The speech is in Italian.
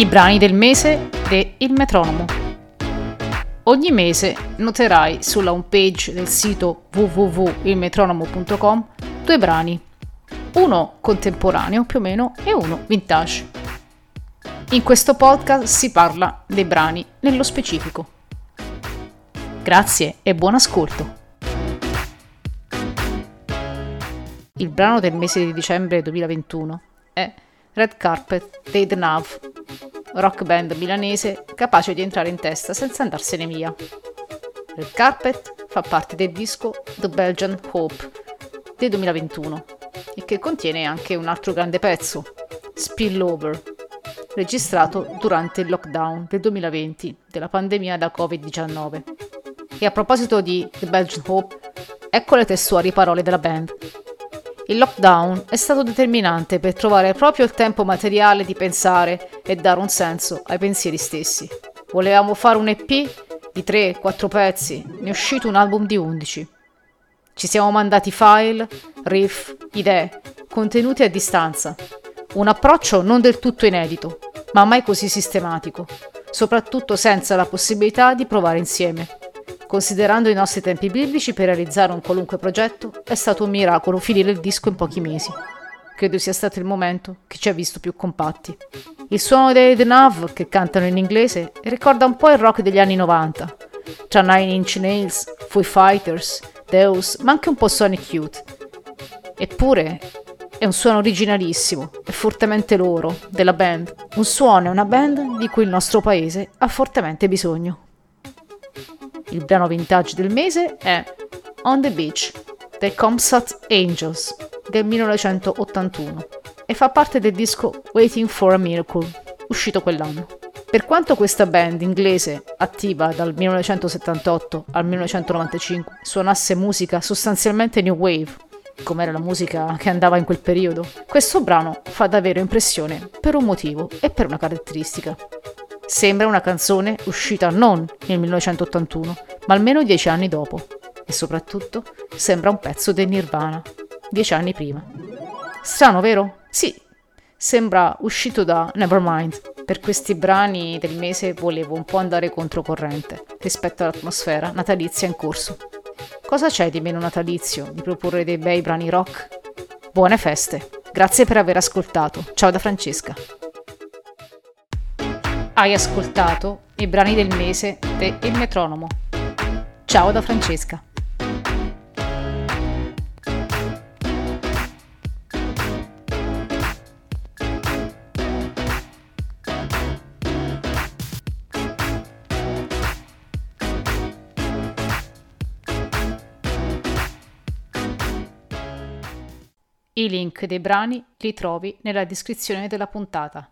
I brani del mese de Il Metronomo. Ogni mese noterai sulla homepage del sito www.ilmetronomo.com due brani, uno contemporaneo più o meno e uno vintage. In questo podcast si parla dei brani nello specifico. Grazie e buon ascolto. Il brano del mese di dicembre 2021 è Red Carpet dei The Nav, rock band milanese capace di entrare in testa senza andarsene via. Red Carpet fa parte del disco The Belgian Hope del 2021 e che contiene anche un altro grande pezzo, Spillover, registrato durante il lockdown del 2020 della pandemia da Covid-19. E a proposito di The Belgian Hope, ecco le testuali parole della band. Il lockdown è stato determinante per trovare proprio il tempo materiale di pensare e dare un senso ai pensieri stessi. Volevamo fare un EP di 3-4 pezzi, ne è uscito un album di 11. Ci siamo mandati file, riff, idee, contenuti a distanza. Un approccio non del tutto inedito, ma mai così sistematico, soprattutto senza la possibilità di provare insieme. Considerando i nostri tempi biblici per realizzare un qualunque progetto, è stato un miracolo finire il disco in pochi mesi. Credo sia stato il momento che ci ha visto più compatti. Il suono dei The Nav, che cantano in inglese, ricorda un po' il rock degli anni 90, tra Nine Inch Nails, Foo Fighters, Deus, ma anche un po' Sonic Youth. Eppure è un suono originalissimo e fortemente loro, della band. Un suono e una band di cui il nostro paese ha fortemente bisogno. Il brano vintage del mese è On the Beach dei Comsat Angels del 1981 e fa parte del disco Waiting for a Miracle, uscito quell'anno. Per quanto questa band inglese, attiva dal 1978 al 1995, suonasse musica sostanzialmente new wave, come era la musica che andava in quel periodo, questo brano fa davvero impressione per un motivo e per una caratteristica. Sembra una canzone uscita non nel 1981, ma almeno dieci anni dopo. E soprattutto sembra un pezzo del Nirvana, dieci anni prima. Strano, vero? Sì, sembra uscito da Nevermind. Per questi brani del mese volevo un po' andare controcorrente rispetto all'atmosfera natalizia in corso. Cosa c'è di meno natalizio di proporre dei bei brani rock? Buone feste! Grazie per aver ascoltato. Ciao da Francesca. Hai ascoltato i brani del mese de Il Metronomo. Ciao da Francesca. I link dei brani li trovi nella descrizione della puntata.